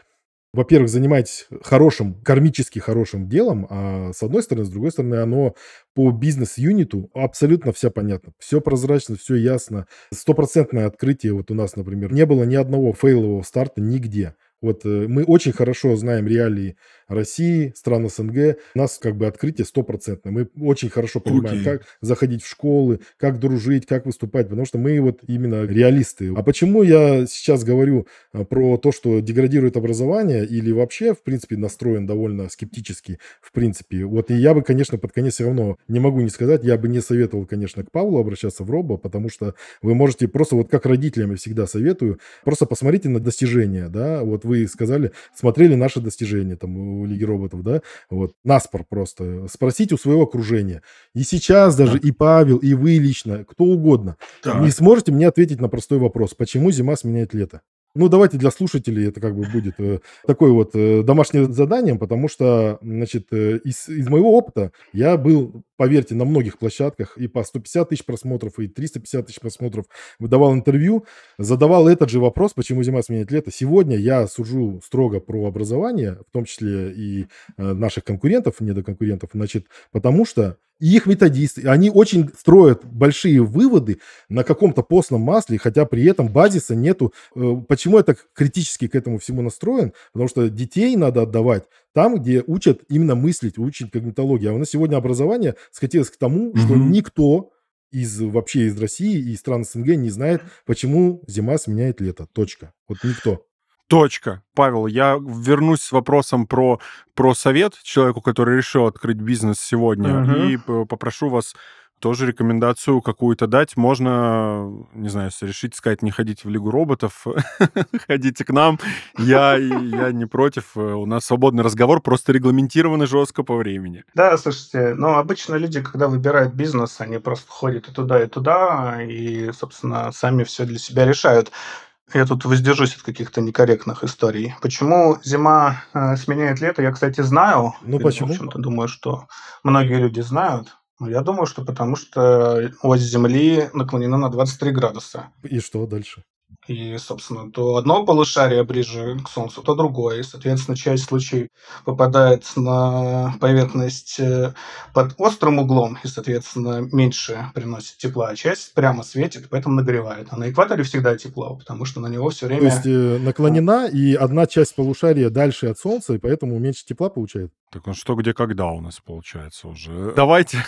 во-первых, занимаетесь хорошим, кармически хорошим делом, а с одной стороны, с другой стороны, оно по бизнес-юниту абсолютно все понятно. Все прозрачно, все ясно. Стопроцентное открытие вот у нас, например, не было ни одного фейлового старта нигде. Вот э, мы очень хорошо знаем реалии России, стран СНГ. Нас как бы открытие стопроцентное. Мы очень хорошо понимаем, okay. как заходить в школы, как дружить, как выступать, потому что мы вот именно реалисты. А почему я сейчас говорю э, про то, что деградирует образование или вообще, в принципе, настроен довольно скептически, в принципе. Вот и я бы, конечно, под конец все равно не могу не сказать, я бы не советовал, конечно, к Павлу обращаться в Робо, потому что вы можете просто вот как родителям я всегда советую, просто посмотрите на достижения, да, вот вы сказали, смотрели наши достижения там у Лиги роботов, да, вот, наспор просто, спросите у своего окружения. И сейчас даже и Павел, и вы лично, кто угодно, так. не сможете мне ответить на простой вопрос, почему зима сменяет лето? Ну, давайте для слушателей это как бы будет э, такое вот э, домашнее задание, потому что, значит, э, из, из моего опыта я был, поверьте, на многих площадках и по 150 тысяч просмотров, и 350 тысяч просмотров выдавал интервью, задавал этот же вопрос, почему зима сменяет лето. Сегодня я сужу строго про образование, в том числе и э, наших конкурентов, недоконкурентов, значит, потому что и их методисты, они очень строят большие выводы на каком-то постном масле, хотя при этом базиса нету. Э, почему я так критически к этому всему настроен? Потому что детей надо отдавать там, где учат именно мыслить, учат когнитологию. А у нас сегодня образование скатилось к тому, угу. что никто из вообще из России и стран СНГ не знает, почему зима сменяет лето. Точка. Вот никто. Точка. Павел, я вернусь с вопросом про, про совет человеку, который решил открыть бизнес сегодня, угу. и попрошу вас тоже рекомендацию какую-то дать. Можно, не знаю, если решить сказать, не ходите в Лигу роботов, ходите к нам. Я, я не против. У нас свободный разговор, просто регламентированный жестко по времени. Да, слушайте, ну, обычно люди, когда выбирают бизнес, они просто ходят и туда, и туда, и, собственно, сами все для себя решают. Я тут воздержусь от каких-то некорректных историй. Почему зима э, сменяет лето, я, кстати, знаю. Ну, почему? В общем-то, думаю, что многие люди знают. Я думаю, что потому что ось Земли наклонена на 23 градуса. И что дальше? И, собственно, то одно полушарие ближе к Солнцу, то другое. И, соответственно, часть случаев попадает на поверхность э, под острым углом и, соответственно, меньше приносит тепла, а часть прямо светит, поэтому нагревает. А на экваторе всегда тепло, потому что на него все время... То есть э, наклонена, и одна часть полушария дальше от Солнца, и поэтому меньше тепла получает? Так он что, где, когда у нас получается уже? Давайте...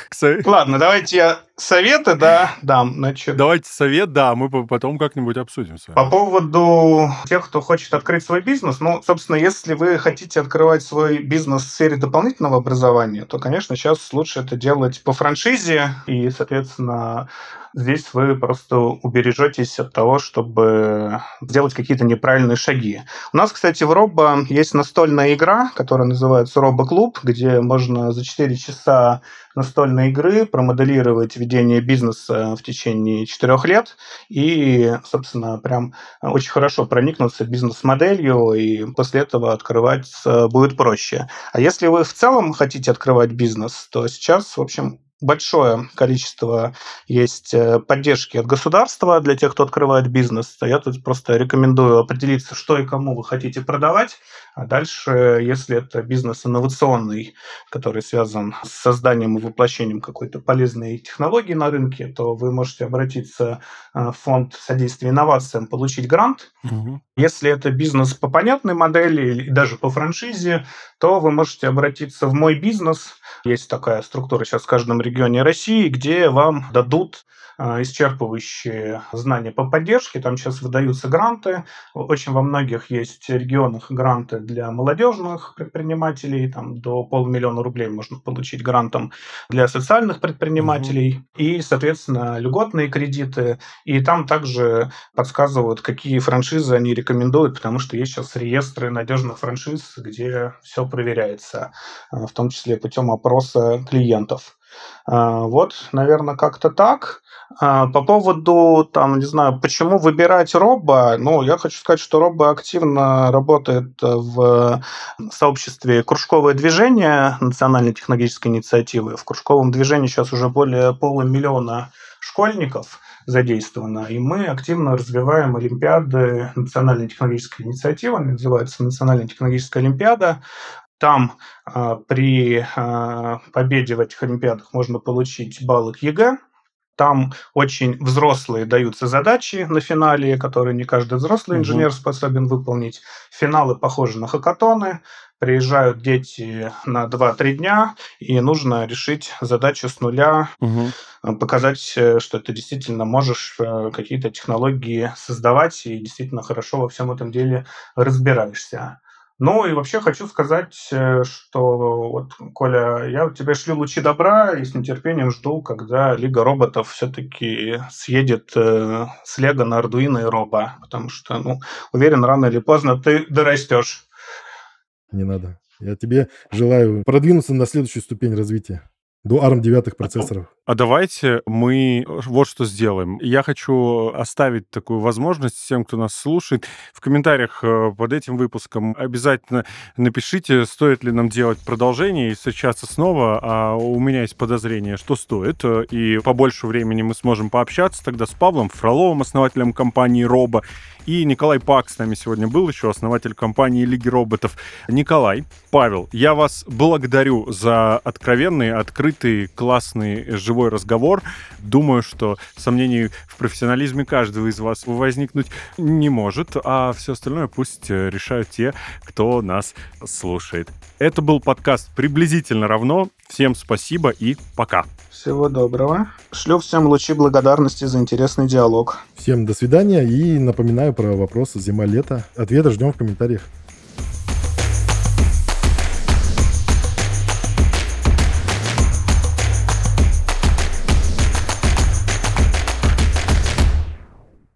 Ладно, давайте я советы, да, дам. Значит. Давайте совет, да, мы потом как-нибудь обсудим вами. По поводу тех, кто хочет открыть свой бизнес, ну, собственно, если вы хотите открывать свой бизнес в сфере дополнительного образования, то, конечно, сейчас лучше это делать по франшизе, и, соответственно, Здесь вы просто убережетесь от того, чтобы сделать какие-то неправильные шаги. У нас, кстати, в Робо есть настольная игра, которая называется Робо Клуб, где можно за 4 часа настольной игры промоделировать ведение бизнеса в течение 4 лет и, собственно, прям очень хорошо проникнуться бизнес-моделью, и после этого открывать будет проще. А если вы в целом хотите открывать бизнес, то сейчас, в общем, большое количество есть э, поддержки от государства для тех, кто открывает бизнес. Я тут просто рекомендую определиться, что и кому вы хотите продавать, а дальше, если это бизнес инновационный, который связан с созданием и воплощением какой-то полезной технологии на рынке, то вы можете обратиться э, в фонд содействия инновациям, получить грант. Угу. Если это бизнес по понятной модели и даже по франшизе, то вы можете обратиться в мой бизнес. Есть такая структура сейчас в каждом регионе России, где вам дадут а, исчерпывающие знания по поддержке. Там сейчас выдаются гранты. Очень во многих есть регионах гранты для молодежных предпринимателей. Там до полмиллиона рублей можно получить грантом для социальных предпринимателей. mm И, соответственно, льготные кредиты. И там также подсказывают, какие франшизы они рекомендуют, потому что есть сейчас реестры надежных франшиз, где все проверяется, а, в том числе путем опроса клиентов. А, вот, наверное, как-то так. А, по поводу, там, не знаю, почему выбирать Робо, ну, я хочу сказать, что Робо активно работает в сообществе «Кружковое движение» Национальной технологической инициативы. В кружковом движении сейчас уже более полумиллиона школьников задействовано, и мы активно развиваем олимпиады Национальной технологической инициативы, она называется Национальная технологическая олимпиада. Там э, при э, победе в этих олимпиадах можно получить баллы к ЕГЭ, там очень взрослые даются задачи на финале, которые не каждый взрослый инженер угу. способен выполнить. Финалы похожи на хакатоны. Приезжают дети на 2-3 дня, и нужно решить задачу с нуля, угу. показать, э, что ты действительно можешь э, какие-то технологии создавать и действительно хорошо во всем этом деле разбираешься. Ну и вообще хочу сказать, э, что вот, Коля, я тебе шлю лучи добра и с нетерпением жду, когда Лига роботов все-таки съедет э, с Лего на Ардуино и Роба, потому что, ну, уверен, рано или поздно ты дорастешь. Не надо. Я тебе желаю продвинуться на следующую ступень развития до ARM-9 процессоров. А давайте мы вот что сделаем. Я хочу оставить такую возможность всем, кто нас слушает. В комментариях э, под этим выпуском обязательно напишите, стоит ли нам делать продолжение и встречаться снова. А у меня есть подозрение, что стоит. И побольше времени мы сможем пообщаться тогда с Павлом Фроловым, основателем компании Роба. И Николай Пак с нами сегодня был, еще основатель компании Лиги Роботов. Николай, Павел, я вас благодарю за откровенный, открытый классный, живой разговор. Думаю, что сомнений в профессионализме каждого из вас возникнуть не может, а все остальное пусть решают те, кто нас слушает. Это был подкаст «Приблизительно равно». Всем спасибо и пока. Всего доброго. Шлю всем лучи благодарности за интересный диалог. Всем до свидания и напоминаю про вопросы зима-лето. Ответы ждем в комментариях.